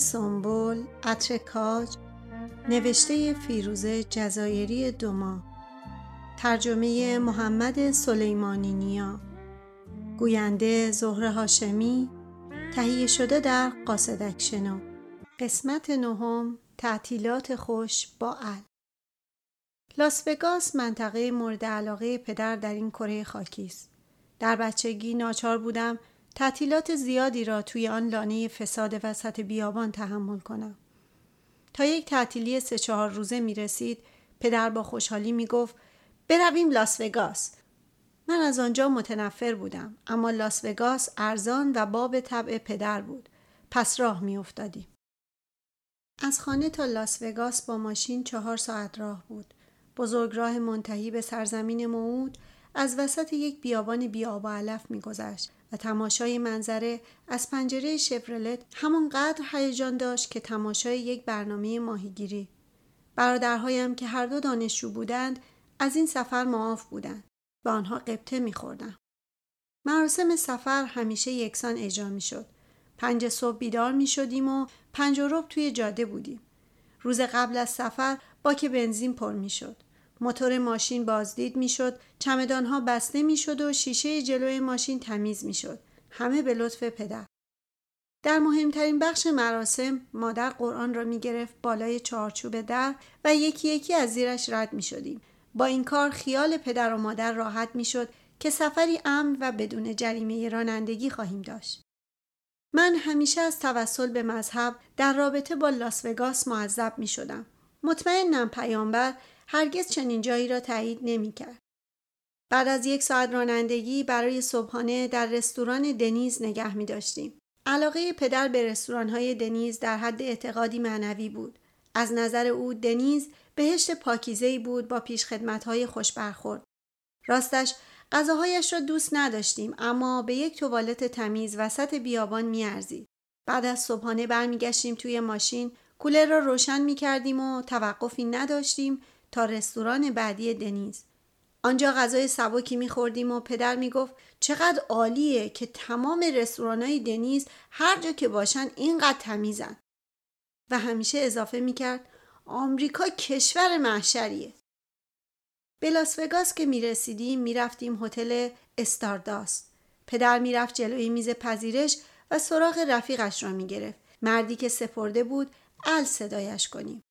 سنبول عطر کاج نوشته فیروزه جزایری دوما ترجمه محمد سلیمانی نیا گوینده زهره هاشمی تهیه شده در قاصدکشنو قسمت نهم تعطیلات خوش با ال. لاس وگاس منطقه مورد علاقه پدر در این کره خاکی است. در بچگی ناچار بودم تعطیلات زیادی را توی آن لانه فساد وسط بیابان تحمل کنم. تا یک تعطیلی سه چهار روزه می رسید پدر با خوشحالی می گفت برویم لاس وگاس. من از آنجا متنفر بودم اما لاس وگاس ارزان و باب طبع پدر بود. پس راه می افتادیم. از خانه تا لاس وگاس با ماشین چهار ساعت راه بود. بزرگ راه منتهی به سرزمین موعود از وسط یک بیابان بیاب و علف میگذشت و تماشای منظره از پنجره شفرلت همانقدر هیجان داشت که تماشای یک برنامه ماهیگیری برادرهایم که هر دو دانشجو بودند از این سفر معاف بودند به آنها قبطه میخوردم مراسم سفر همیشه یکسان اجرا می‌شد پنج صبح بیدار می شدیم و پنج و توی جاده بودیم. روز قبل از سفر باک بنزین پر می شد. موتور ماشین بازدید می‌شد ها بسته می‌شد و شیشه جلوی ماشین تمیز می‌شد همه به لطف پدر در مهمترین بخش مراسم مادر قرآن را می گرفت بالای چارچوب در و یکی یکی از زیرش رد می شدیم. با این کار خیال پدر و مادر راحت می شد که سفری امن و بدون جریمه رانندگی خواهیم داشت. من همیشه از توسل به مذهب در رابطه با لاس وگاس معذب می شدم. مطمئنم پیامبر هرگز چنین جایی را تایید نمی کرد. بعد از یک ساعت رانندگی برای صبحانه در رستوران دنیز نگه می داشتیم. علاقه پدر به رستوران های دنیز در حد اعتقادی معنوی بود. از نظر او دنیز بهشت پاکیزهی بود با پیشخدمت های خوش برخورد. راستش غذاهایش را دوست نداشتیم اما به یک توالت تمیز وسط بیابان میارزید. بعد از صبحانه برمیگشتیم توی ماشین کولر را روشن می کردیم و توقفی نداشتیم تا رستوران بعدی دنیز. آنجا غذای سبکی میخوردیم و پدر می‌گفت چقدر عالیه که تمام های دنیز هر جا که باشن اینقدر تمیزن. و همیشه اضافه می‌کرد آمریکا کشور محشریه. به لاس وگاس که می‌رسیدیم می‌رفتیم هتل استارداست. پدر می‌رفت جلوی میز پذیرش و سراغ رفیقش را می‌گرفت. مردی که سپرده بود ال صدایش کنیم.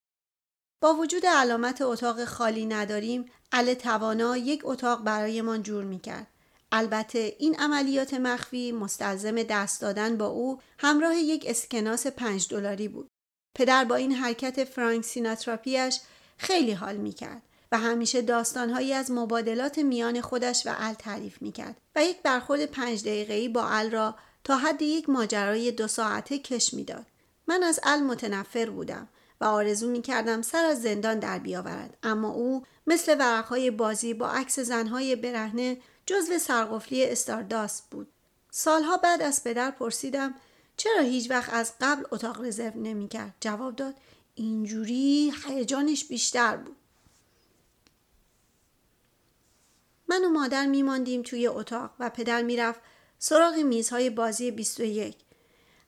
با وجود علامت اتاق خالی نداریم ال توانا یک اتاق برایمان جور می‌کرد. البته این عملیات مخفی مستلزم دست دادن با او همراه یک اسکناس پنج دلاری بود. پدر با این حرکت فرانک سیناتراپیش خیلی حال می‌کرد و همیشه داستانهایی از مبادلات میان خودش و ال تعریف می‌کرد و یک برخورد پنج دقیقه‌ای با ال را تا حد یک ماجرای دو ساعته کش می‌داد. من از ال متنفر بودم. و آرزو می کردم سر از زندان در بیاورد. اما او مثل ورقهای بازی با عکس زنهای برهنه جزو سرقفلی استارداست بود. سالها بعد از پدر پرسیدم چرا هیچ وقت از قبل اتاق رزرو نمی کرد؟ جواب داد اینجوری هیجانش بیشتر بود. من و مادر میماندیم توی اتاق و پدر می‌رفت سراغ میزهای بازی 21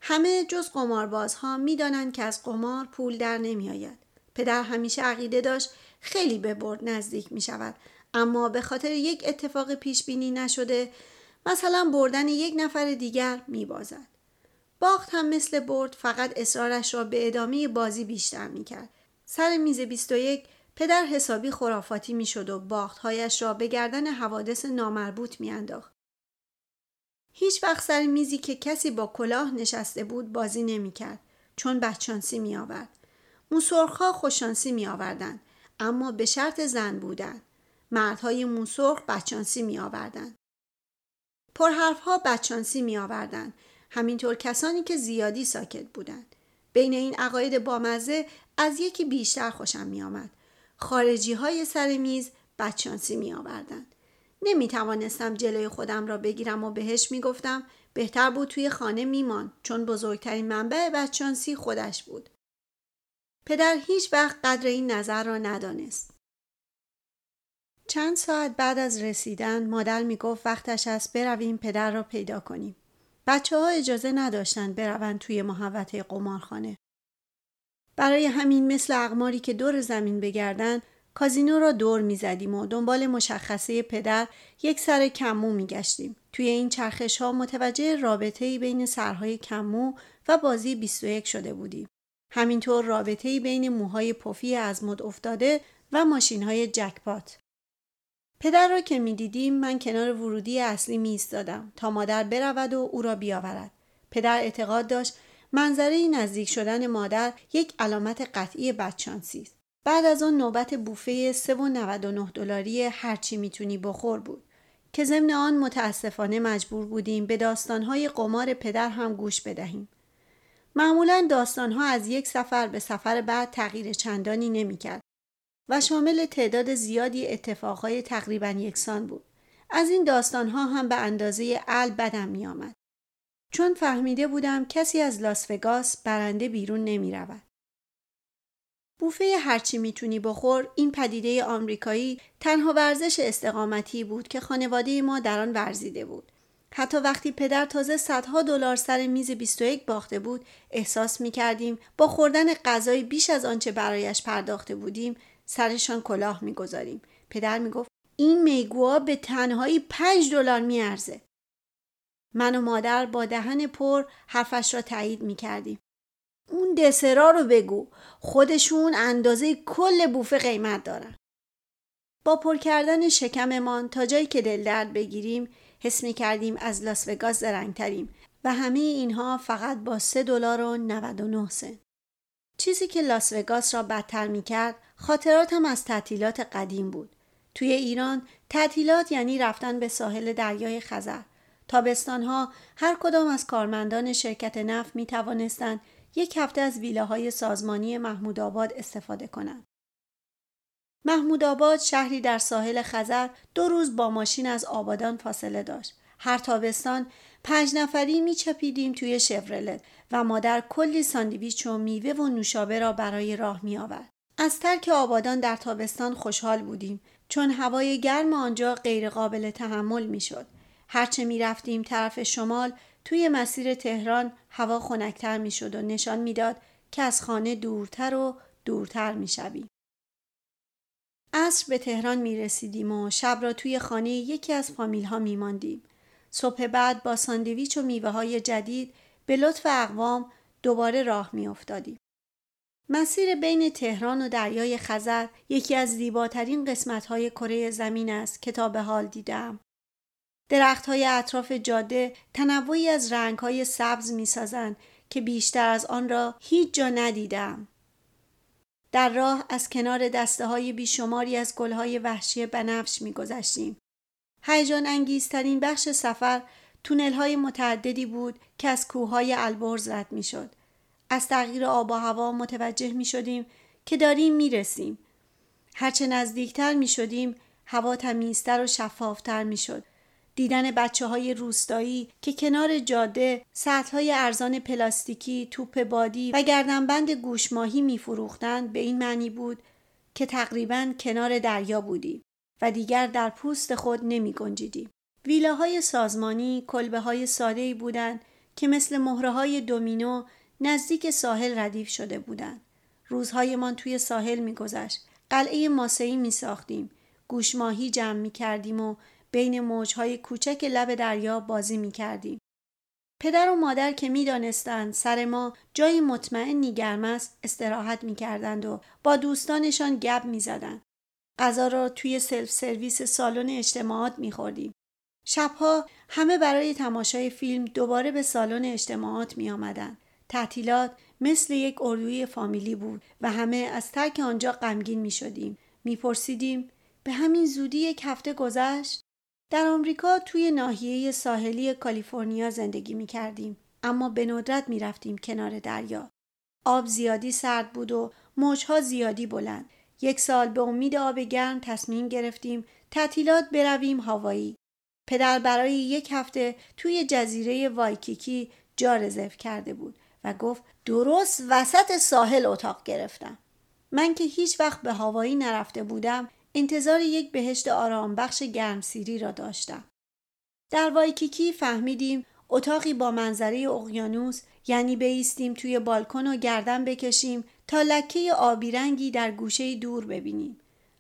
همه جز قماربازها می‌دانند که از قمار پول در نمیآید پدر همیشه عقیده داشت خیلی به برد نزدیک می شود اما به خاطر یک اتفاق پیش بینی نشده مثلا بردن یک نفر دیگر می بازد. باخت هم مثل برد فقط اصرارش را به ادامه بازی بیشتر می کرد. سر میز 21 پدر حسابی خرافاتی می شد و باختهایش را به گردن حوادث نامربوط می انداخت. هیچ وقت سر میزی که کسی با کلاه نشسته بود بازی نمی‌کرد چون بچانسی می آورد. موسرخها خوششانسی می آوردن. اما به شرط زن بودن. مردهای موسرخ بچانسی می آوردن. پرحرفها بچانسی می آوردن. همینطور کسانی که زیادی ساکت بودند. بین این عقاید بامزه از یکی بیشتر خوشم می آمد. خارجی های سر میز بچانسی می آوردن. نمی توانستم جلوی خودم را بگیرم و بهش می گفتم بهتر بود توی خانه میمان چون بزرگترین منبع بچانسی خودش بود. پدر هیچ وقت قدر این نظر را ندانست. چند ساعت بعد از رسیدن مادر می گفت وقتش است برویم پدر را پیدا کنیم. بچه ها اجازه نداشتند بروند توی محوطه قمارخانه. برای همین مثل اقماری که دور زمین بگردن کازینو را دور می‌زدیم و دنبال مشخصه پدر یک سر کمو میگشتیم. توی این چرخش ها متوجه رابطه بین سرهای کمو و بازی 21 شده بودیم. همینطور رابطه بین موهای پفی از مد افتاده و ماشین های جکپات. پدر را که می‌دیدیم من کنار ورودی اصلی می ایستادم تا مادر برود و او را بیاورد. پدر اعتقاد داشت منظره نزدیک شدن مادر یک علامت قطعی بدشانسی است. بعد از آن نوبت بوفه 3.99 دلاری هرچی می‌تونی بخور بود که ضمن آن متاسفانه مجبور بودیم به داستانهای قمار پدر هم گوش بدهیم. معمولا داستانها از یک سفر به سفر بعد تغییر چندانی نمی‌کرد و شامل تعداد زیادی اتفاقهای تقریبا یکسان بود. از این داستانها هم به اندازه ال بدم می آمد. چون فهمیده بودم کسی از لاس وگاس برنده بیرون نمی رود. بوفه هرچی می‌تونی بخور این پدیده آمریکایی تنها ورزش استقامتی بود که خانواده ما در آن ورزیده بود. حتی وقتی پدر تازه صدها دلار سر میز 21 باخته بود احساس می کردیم با خوردن غذای بیش از آنچه برایش پرداخته بودیم سرشان کلاه می‌گذاریم. پدر می‌گفت این میگوها به تنهایی پنج دلار میارزه. من و مادر با دهن پر حرفش را تایید می‌کردیم. اون دسرا رو بگو خودشون اندازه کل بوفه قیمت دارن با پر کردن شکممان تا جایی که دل درد بگیریم حس می کردیم از لاس وگاس زرنگتریم و همه اینها فقط با سه دلار و 99 سنت. چیزی که لاس وگاس را بدتر می کرد خاطراتم از تعطیلات قدیم بود. توی ایران تعطیلات یعنی رفتن به ساحل دریای خزر. تابستانها هر کدام از کارمندان شرکت نفت می توانستند یک هفته از ویلاهای سازمانی محمود آباد استفاده کنند. محمود آباد شهری در ساحل خزر دو روز با ماشین از آبادان فاصله داشت. هر تابستان پنج نفری می چپیدیم توی شفرلت و مادر کلی ساندویچ و میوه و نوشابه را برای راه می آورد. از ترک آبادان در تابستان خوشحال بودیم چون هوای گرم آنجا غیرقابل تحمل می شد. هرچه می رفتیم طرف شمال توی مسیر تهران هوا خنکتر می شد و نشان می‌داد که از خانه دورتر و دورتر می شویم. عصر به تهران می رسیدیم و شب را توی خانه یکی از فامیل ها می ماندیم. صبح بعد با ساندویچ و میوه های جدید به لطف اقوام دوباره راه می افتادیم. مسیر بین تهران و دریای خزر یکی از زیباترین قسمت های کره زمین است که تا به حال دیدم. درخت های اطراف جاده تنوعی از رنگ های سبز می سازند که بیشتر از آن را هیچ جا ندیدم. در راه از کنار دسته های بیشماری از گل های وحشی بنفش می گذشتیم. هیجان انگیزترین بخش سفر تونل های متعددی بود که از کوههای البرز رد می شد. از تغییر آب و هوا متوجه می شدیم که داریم می رسیم. هرچه نزدیکتر می شدیم هوا تمیزتر و شفافتر می شد. دیدن بچه های روستایی که کنار جاده سطح ارزان پلاستیکی، توپ بادی و گردنبند گوشماهی می فروختند به این معنی بود که تقریبا کنار دریا بودیم و دیگر در پوست خود نمی گنجیدیم. ویلاهای سازمانی کلبه های ساده بودند که مثل مهره های دومینو نزدیک ساحل ردیف شده بودند. روزهایمان توی ساحل میگذشت. قلعه ماسهی می ساختیم. گوشماهی جمع می کردیم و بین موجهای کوچک لب دریا بازی می کردیم. پدر و مادر که می دانستند سر ما جایی مطمئن گرم است استراحت می کردند و با دوستانشان گب می زدند. غذا را توی سلف سرویس سالن اجتماعات می خوردیم. شبها همه برای تماشای فیلم دوباره به سالن اجتماعات می آمدن. تعطیلات مثل یک اردوی فامیلی بود و همه از ترک آنجا غمگین می شدیم. می پرسیدیم به همین زودی یک هفته گذشت؟ در آمریکا توی ناحیه ساحلی کالیفرنیا زندگی می کردیم. اما به ندرت می رفتیم کنار دریا. آب زیادی سرد بود و موجها زیادی بلند. یک سال به امید آب گرم تصمیم گرفتیم تعطیلات برویم هاوایی. پدر برای یک هفته توی جزیره وایکیکی جا رزرو کرده بود و گفت درست وسط ساحل اتاق گرفتم. من که هیچ وقت به هاوایی نرفته بودم انتظار یک بهشت آرام بخش گرمسیری را داشتم. در وایکیکی فهمیدیم اتاقی با منظره اقیانوس یعنی بیستیم توی بالکن و گردن بکشیم تا لکه آبی رنگی در گوشه دور ببینیم.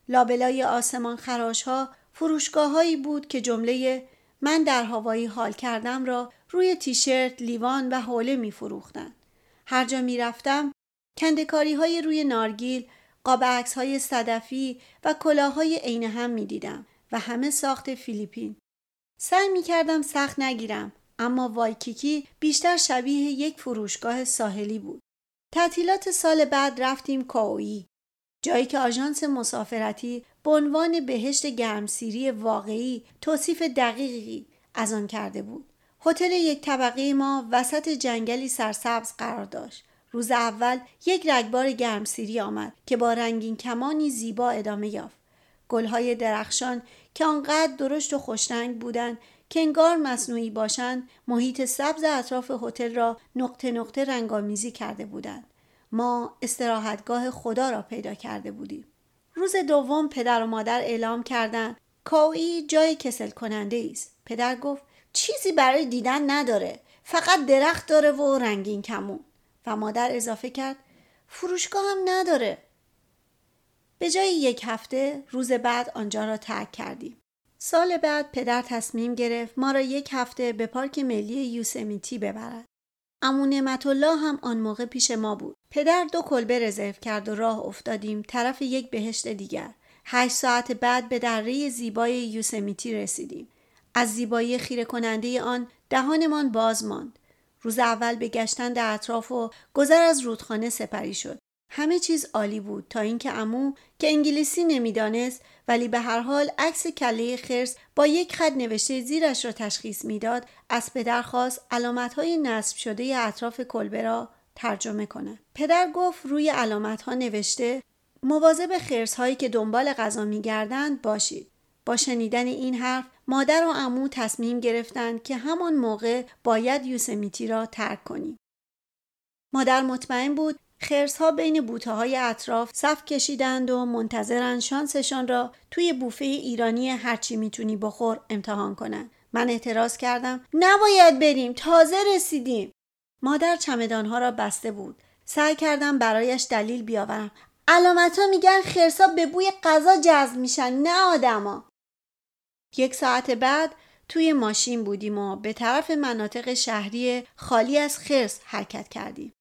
لابلای آسمان خراش ها فروشگاه هایی بود که جمله من در هوایی حال کردم را روی تیشرت، لیوان و حوله می فروختن. هر جا می رفتم کندکاری های روی نارگیل، قاب عکس های صدفی و کلاهای عین هم می دیدم و همه ساخت فیلیپین. سعی می کردم سخت نگیرم اما وایکیکی بیشتر شبیه یک فروشگاه ساحلی بود. تعطیلات سال بعد رفتیم کاوی جایی که آژانس مسافرتی به عنوان بهشت گرمسیری واقعی توصیف دقیقی از آن کرده بود. هتل یک طبقه ما وسط جنگلی سرسبز قرار داشت. روز اول یک رگبار گرمسیری آمد که با رنگین کمانی زیبا ادامه یافت. گلهای درخشان که آنقدر درشت و خوشرنگ بودند که انگار مصنوعی باشند محیط سبز اطراف هتل را نقطه نقطه رنگامیزی کرده بودند. ما استراحتگاه خدا را پیدا کرده بودیم. روز دوم پدر و مادر اعلام کردند کاوی جای کسل کننده است. پدر گفت چیزی برای دیدن نداره. فقط درخت داره و رنگین کمون. و مادر اضافه کرد فروشگاه هم نداره. به جای یک هفته روز بعد آنجا را ترک کردیم. سال بعد پدر تصمیم گرفت ما را یک هفته به پارک ملی یوسمیتی ببرد. امو نعمت هم آن موقع پیش ما بود. پدر دو کلبه رزرو کرد و راه افتادیم طرف یک بهشت دیگر. هشت ساعت بعد به دره زیبای یوسمیتی رسیدیم. از زیبایی خیره کننده آن دهانمان باز ماند. روز اول به گشتن در اطراف و گذر از رودخانه سپری شد. همه چیز عالی بود تا اینکه امو که انگلیسی نمی‌دانست ولی به هر حال عکس کله خرس با یک خط نوشته زیرش را تشخیص می‌داد از پدر خواست علامت های نصب شده اطراف کلبه را ترجمه کند پدر گفت روی علامت ها نوشته مواظب خرس هایی که دنبال غذا میگردند باشید با شنیدن این حرف مادر و امو تصمیم گرفتند که همان موقع باید یوسمیتی را ترک کنیم مادر مطمئن بود خرس ها بین بوته های اطراف صف کشیدند و منتظرن شانسشان را توی بوفه ایرانی هرچی می‌تونی بخور امتحان کنند. من اعتراض کردم نباید بریم تازه رسیدیم. مادر ها را بسته بود. سعی کردم برایش دلیل بیاورم. علامت ها میگن خرسا به بوی غذا جذب میشن نه آدما. یک ساعت بعد توی ماشین بودیم و به طرف مناطق شهری خالی از خرس حرکت کردیم.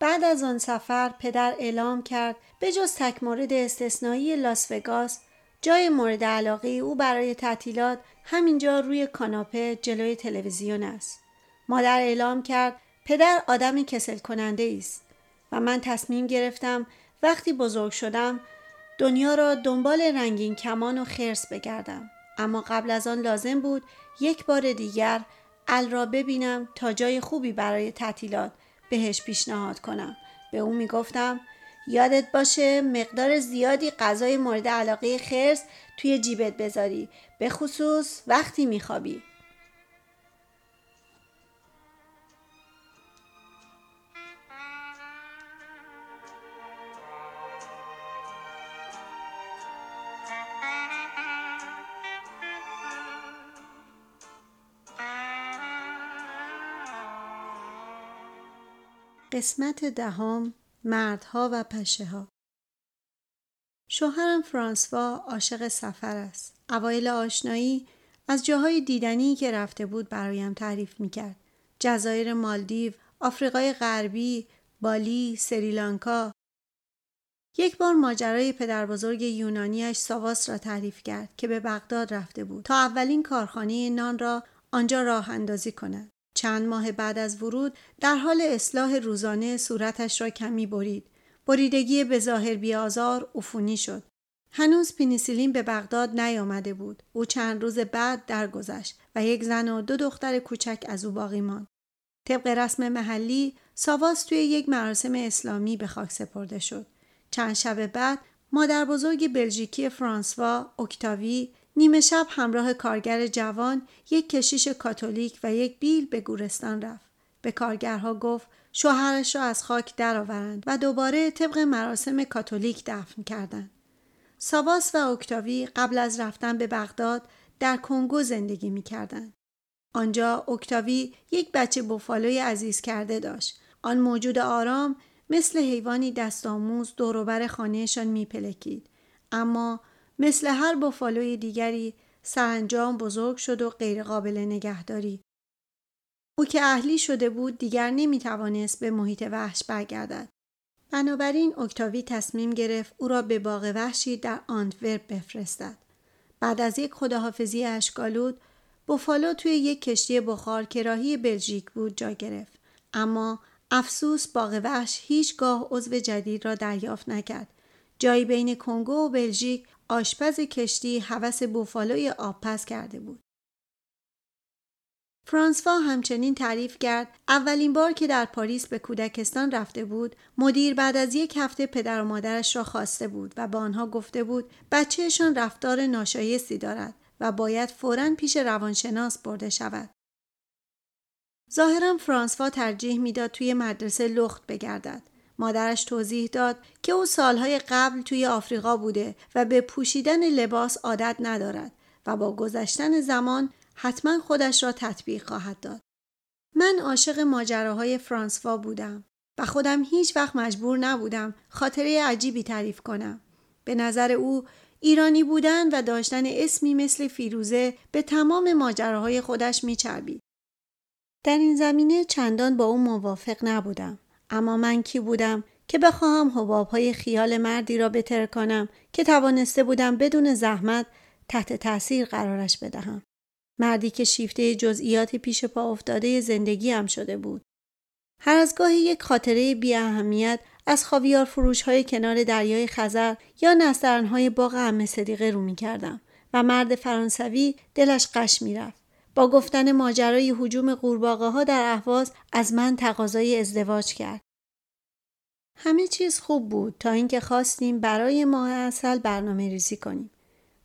بعد از آن سفر پدر اعلام کرد به جز تک مورد استثنایی لاس وگاس جای مورد علاقه او برای تعطیلات همینجا روی کاناپه جلوی تلویزیون است. مادر اعلام کرد پدر آدم کسل کننده است و من تصمیم گرفتم وقتی بزرگ شدم دنیا را دنبال رنگین کمان و خرس بگردم. اما قبل از آن لازم بود یک بار دیگر ال را ببینم تا جای خوبی برای تعطیلات بهش پیشنهاد کنم. به او می‌گفتم یادت باشه مقدار زیادی غذای مورد علاقه خرس توی جیبت بذاری. به خصوص وقتی میخوابی. قسمت دهم مردها و پشه ها شوهرم فرانسوا عاشق سفر است. اوایل آشنایی از جاهای دیدنی که رفته بود برایم تعریف می‌کرد. جزایر مالدیو، آفریقای غربی، بالی، سریلانکا. یک بار ماجرای پدر بزرگ یونانیش ساواس را تعریف کرد که به بغداد رفته بود تا اولین کارخانه نان را آنجا راه اندازی کند. چند ماه بعد از ورود در حال اصلاح روزانه صورتش را کمی برید. بریدگی به ظاهر بیازار عفونی شد. هنوز پینیسیلین به بغداد نیامده بود. او چند روز بعد درگذشت و یک زن و دو دختر کوچک از او باقی ماند. طبق رسم محلی ساواس توی یک مراسم اسلامی به خاک سپرده شد. چند شب بعد مادر بزرگ بلژیکی فرانسوا اکتاوی نیمه شب همراه کارگر جوان یک کشیش کاتولیک و یک بیل به گورستان رفت. به کارگرها گفت شوهرش را از خاک درآورند و دوباره طبق مراسم کاتولیک دفن کردند. ساواس و اکتاوی قبل از رفتن به بغداد در کنگو زندگی می کردن. آنجا اکتاوی یک بچه بوفالوی عزیز کرده داشت. آن موجود آرام مثل حیوانی دستآموز دوروبر خانهشان میپلکید. اما مثل هر بوفالوی دیگری سرانجام بزرگ شد و غیرقابل نگهداری. او که اهلی شده بود دیگر نمی توانست به محیط وحش برگردد. بنابراین اکتاوی تصمیم گرفت او را به باغ وحشی در آنتورپ بفرستد. بعد از یک خداحافظی اشکالود بوفالو توی یک کشتی بخار که راهی بلژیک بود جا گرفت. اما افسوس باغ وحش هیچگاه عضو جدید را دریافت نکرد. جایی بین کنگو و بلژیک آشپز کشتی هوس بوفالوی آبپز کرده بود. فرانسوا همچنین تعریف کرد اولین بار که در پاریس به کودکستان رفته بود مدیر بعد از یک هفته پدر و مادرش را خواسته بود و به آنها گفته بود بچهشان رفتار ناشایستی دارد و باید فورا پیش روانشناس برده شود ظاهرا فرانسوا ترجیح می‌داد توی مدرسه لخت بگردد مادرش توضیح داد که او سالهای قبل توی آفریقا بوده و به پوشیدن لباس عادت ندارد و با گذشتن زمان حتما خودش را تطبیق خواهد داد. من عاشق ماجراهای فرانسوا بودم و خودم هیچ وقت مجبور نبودم خاطره عجیبی تعریف کنم. به نظر او ایرانی بودن و داشتن اسمی مثل فیروزه به تمام ماجراهای خودش میچربید. در این زمینه چندان با او موافق نبودم. اما من کی بودم که بخواهم حبابهای خیال مردی را بتر کنم که توانسته بودم بدون زحمت تحت تاثیر قرارش بدهم. مردی که شیفته جزئیات پیش پا افتاده زندگی هم شده بود. هر از گاهی یک خاطره بی اهمیت از خاویار فروش های کنار دریای خزر یا نسترن های باغ ام صدیقه رو می کردم و مرد فرانسوی دلش قش می رفت. با گفتن ماجرای حجوم قورباغه ها در اهواز از من تقاضای ازدواج کرد. همه چیز خوب بود تا اینکه خواستیم برای ماه اصل برنامه ریزی کنیم.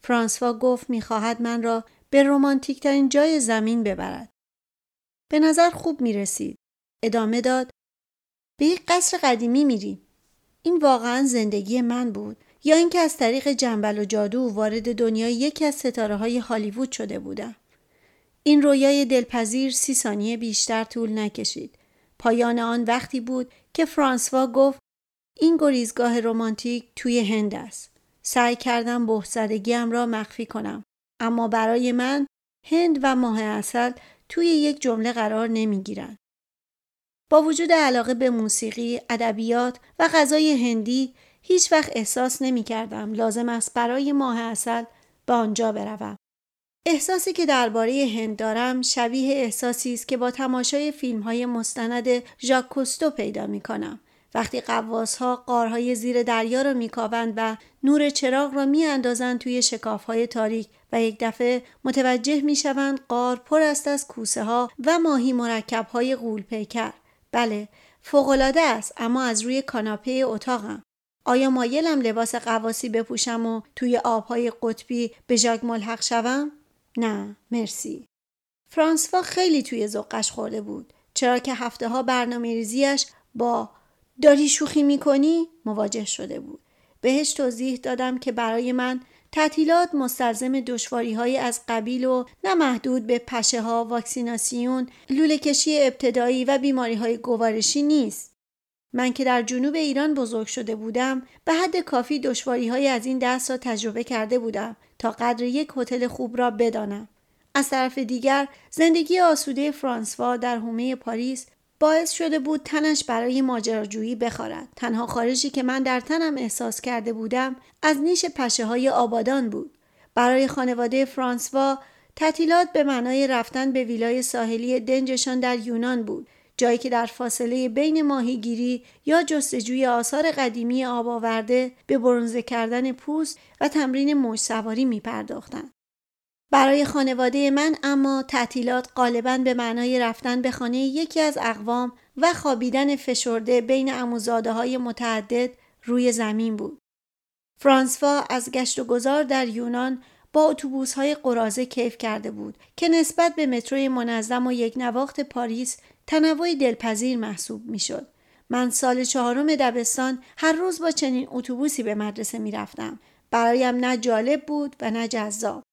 فرانسوا گفت می‌خواهد من را به رومانتیک ترین جای زمین ببرد. به نظر خوب می رسید. ادامه داد به یک قصر قدیمی میریم. این واقعا زندگی من بود یا اینکه از طریق جنبل و جادو وارد دنیای یکی از ستاره های هالیوود شده بودم. این رویای دلپذیر سی ثانیه بیشتر طول نکشید. پایان آن وقتی بود که فرانسوا گفت این گریزگاه رمانتیک توی هند است. سعی کردم بهزدگیم را مخفی کنم. اما برای من هند و ماه اصل توی یک جمله قرار نمی گیرن. با وجود علاقه به موسیقی، ادبیات و غذای هندی هیچ وقت احساس نمی کردم لازم است برای ماه اصل به آنجا بروم. احساسی که درباره هند دارم شبیه احساسی است که با تماشای فیلم های مستند ژاک کوستو پیدا می کنم. وقتی قواس ها قارهای زیر دریا را میکاوند و نور چراغ را میاندازند توی شکاف های تاریک و یک دفعه متوجه می‌شوند قار پر است از کوسه ها و ماهی مرکب های غول پیکر. بله فوقالعاده است اما از روی کاناپه اتاقم. آیا مایلم لباس قواسی بپوشم و توی آبهای قطبی به ژاک ملحق شوم؟ نه مرسی. فرانسوا خیلی توی زقش خورده بود چرا که هفته ها برنامه ریزیش با داری شوخی می‌کنی؟ مواجه شده بود. بهش توضیح دادم که برای من تعطیلات مستلزم دشواری های از قبیل و نه محدود به پشه ها، واکسیناسیون، لوله کشی ابتدایی و بیماری های گوارشی نیست. من که در جنوب ایران بزرگ شده بودم به حد کافی دشواری های از این دست را تجربه کرده بودم تا قدر یک هتل خوب را بدانم. از طرف دیگر زندگی آسوده فرانسوا در حومه پاریس باعث شده بود تنش برای ماجراجویی بخارد. تنها خارجی که من در تنم احساس کرده بودم از نیش پشه های آبادان بود. برای خانواده فرانسوا تعطیلات به معنای رفتن به ویلای ساحلی دنجشان در یونان بود. جایی که در فاصله بین ماهیگیری یا جستجوی آثار قدیمی آب آورده به برنزه کردن پوست و تمرین موج سواری می پرداختن. برای خانواده من اما تعطیلات غالبا به معنای رفتن به خانه یکی از اقوام و خوابیدن فشرده بین اموزاده های متعدد روی زمین بود. فرانسوا از گشت و گذار در یونان با اتوبوس های قرازه کیف کرده بود که نسبت به متروی منظم و یک نواخت پاریس تنوعی دلپذیر محسوب می‌شد. من سال چهارم دبستان هر روز با چنین اتوبوسی به مدرسه می رفتم. برایم نه جالب بود و نه جذاب.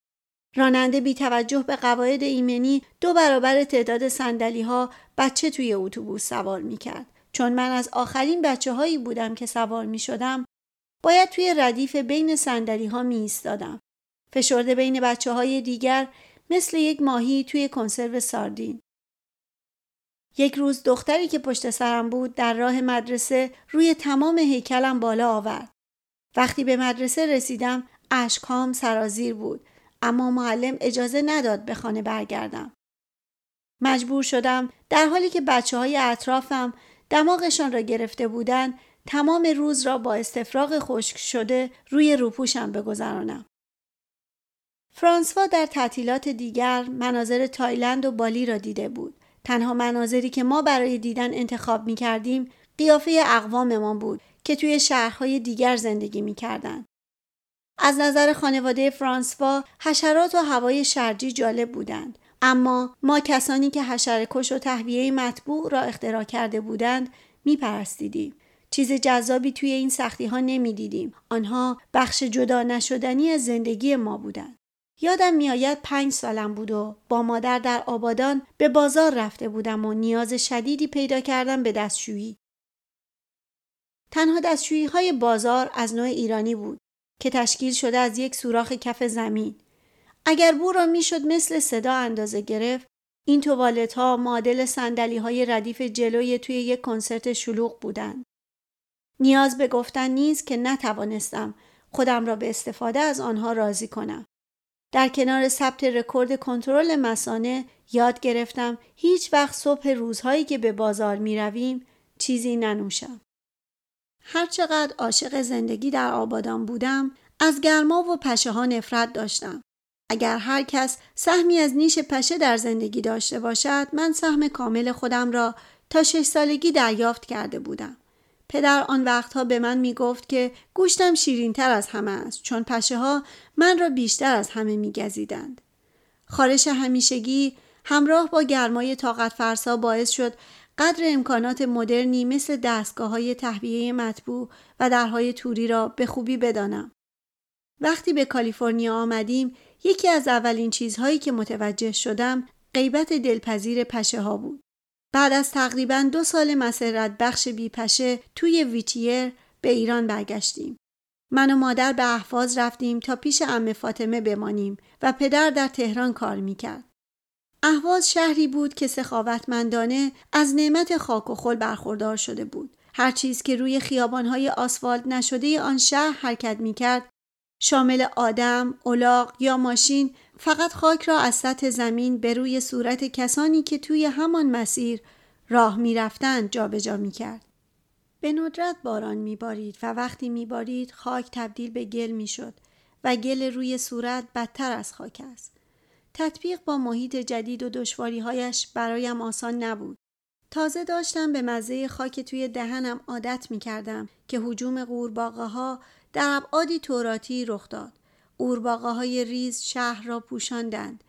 راننده بی توجه به قواعد ایمنی دو برابر تعداد سندلی ها بچه توی اتوبوس سوار می کرد. چون من از آخرین بچه هایی بودم که سوار می شدم باید توی ردیف بین سندلی ها می ایستادم. فشرده بین بچه های دیگر مثل یک ماهی توی کنسرو ساردین. یک روز دختری که پشت سرم بود در راه مدرسه روی تمام هیکلم بالا آورد. وقتی به مدرسه رسیدم اشکام سرازیر بود اما معلم اجازه نداد به خانه برگردم. مجبور شدم در حالی که بچه های اطرافم دماغشان را گرفته بودند تمام روز را با استفراغ خشک شده روی روپوشم بگذرانم. فرانسوا در تعطیلات دیگر مناظر تایلند و بالی را دیده بود. تنها مناظری که ما برای دیدن انتخاب می کردیم قیافه اقواممان بود که توی شهرهای دیگر زندگی می کردن. از نظر خانواده فرانسوا حشرات و هوای شرجی جالب بودند. اما ما کسانی که کش و تهویه مطبوع را اختراع کرده بودند میپرستیدیم. چیز جذابی توی این سختی ها نمی. آنها بخش جدا نشدنی از زندگی ما بودند. یادم میآید پنج سالم بود و با مادر در آبادان به بازار رفته بودم و نیاز شدیدی پیدا کردم به دستشویی. تنها دستشویی های بازار از نوع ایرانی بود که تشکیل شده از یک سوراخ کف زمین. اگر بو را می‌شد مثل صدا اندازه گرفت این توالت ها معادل سندلی های ردیف جلوی توی یک کنسرت شلوغ بودند. نیاز به گفتن نیست که نتوانستم خودم را به استفاده از آنها راضی کنم. در کنار ثبت رکورد کنترل مسانه یاد گرفتم هیچ وقت صبح روزهایی که به بازار می رویم چیزی ننوشم. هرچقدر عاشق زندگی در آبادان بودم از گرما و پشه ها نفرت داشتم. اگر هر کس سهمی از نیش پشه در زندگی داشته باشد من سهم کامل خودم را تا شش سالگی دریافت کرده بودم. پدر آن وقتها به من می گفت که گوشتم شیرین تر از همه است چون پشه ها من را بیشتر از همه می گزیدند. خارش همیشگی همراه با گرمای طاقت فرسا باعث شد قدر امکانات مدرنی مثل دستگاه های تهویه مطبوع و درهای توری را به خوبی بدانم. وقتی به کالیفرنیا آمدیم یکی از اولین چیزهایی که متوجه شدم غیبت دلپذیر پشه ها بود. بعد از تقریبا دو سال مسرت بخش بی پشه توی ویتیر به ایران برگشتیم. من و مادر به احفاظ رفتیم تا پیش ام فاطمه بمانیم و پدر در تهران کار می‌کرد. اهواز شهری بود که سخاوتمندانه از نعمت خاک و خل برخوردار شده بود. هر چیز که روی خیابانهای آسفالت نشده آن شهر حرکت می‌کرد شامل آدم، الاغ یا ماشین فقط خاک را از سطح زمین به روی صورت کسانی که توی همان مسیر راه می‌رفتند جابجا می‌کرد. به ندرت باران میبارید و وقتی میبارید خاک تبدیل به گل می‌شد و گل روی صورت بدتر از خاک است. تطبیق با محیط جدید و دشواریهایش برایم آسان نبود. تازه داشتم به مزه خاک توی دهنم عادت می کردم که حجوم قورباغه ها در ابعادی توراتی رخ داد. قورباغه های ریز شهر را پوشاندند.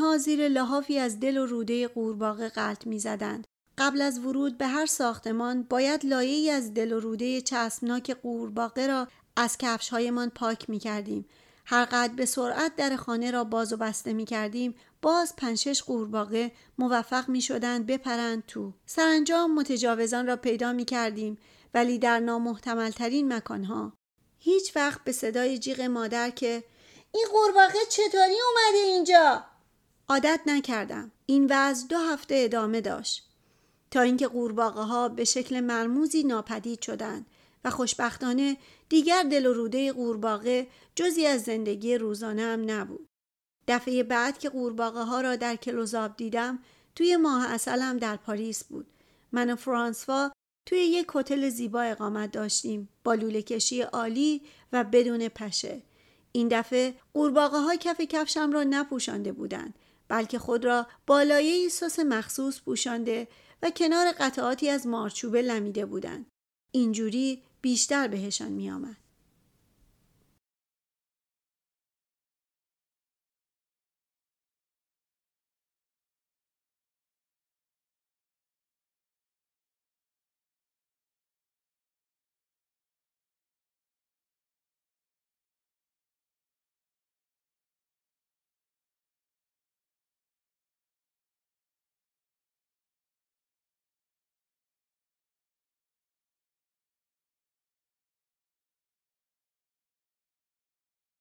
ها زیر لحافی از دل و روده قورباغه قلط می زدند. قبل از ورود به هر ساختمان باید لایه از دل و روده چسبناک قورباغه را از کفش هایمان پاک می کردیم. هر قد به سرعت در خانه را باز و بسته می کردیم باز پنشش قورباغه موفق می شدند بپرند تو. سرانجام متجاوزان را پیدا می کردیم ولی در نامحتمل ترین مکان ها. هیچ وقت به صدای جیغ مادر که این قورباغه چطوری اومده اینجا؟ عادت نکردم. این وضع دو هفته ادامه داشت. تا اینکه قورباغه ها به شکل مرموزی ناپدید شدند و خوشبختانه دیگر دل و روده قورباغه جزی از زندگی روزانه هم نبود. دفعه بعد که قورباغه ها را در کلوزاب دیدم توی ماه اصلم در پاریس بود. من و فرانسوا توی یک هتل زیبا اقامت داشتیم با لوله کشی عالی و بدون پشه این دفعه قورباغه ها کف کفشم را نپوشانده بودند بلکه خود را بالایه سس مخصوص پوشانده و کنار قطعاتی از مارچوبه لمیده بودند اینجوری بیشتر بهشان می آمد.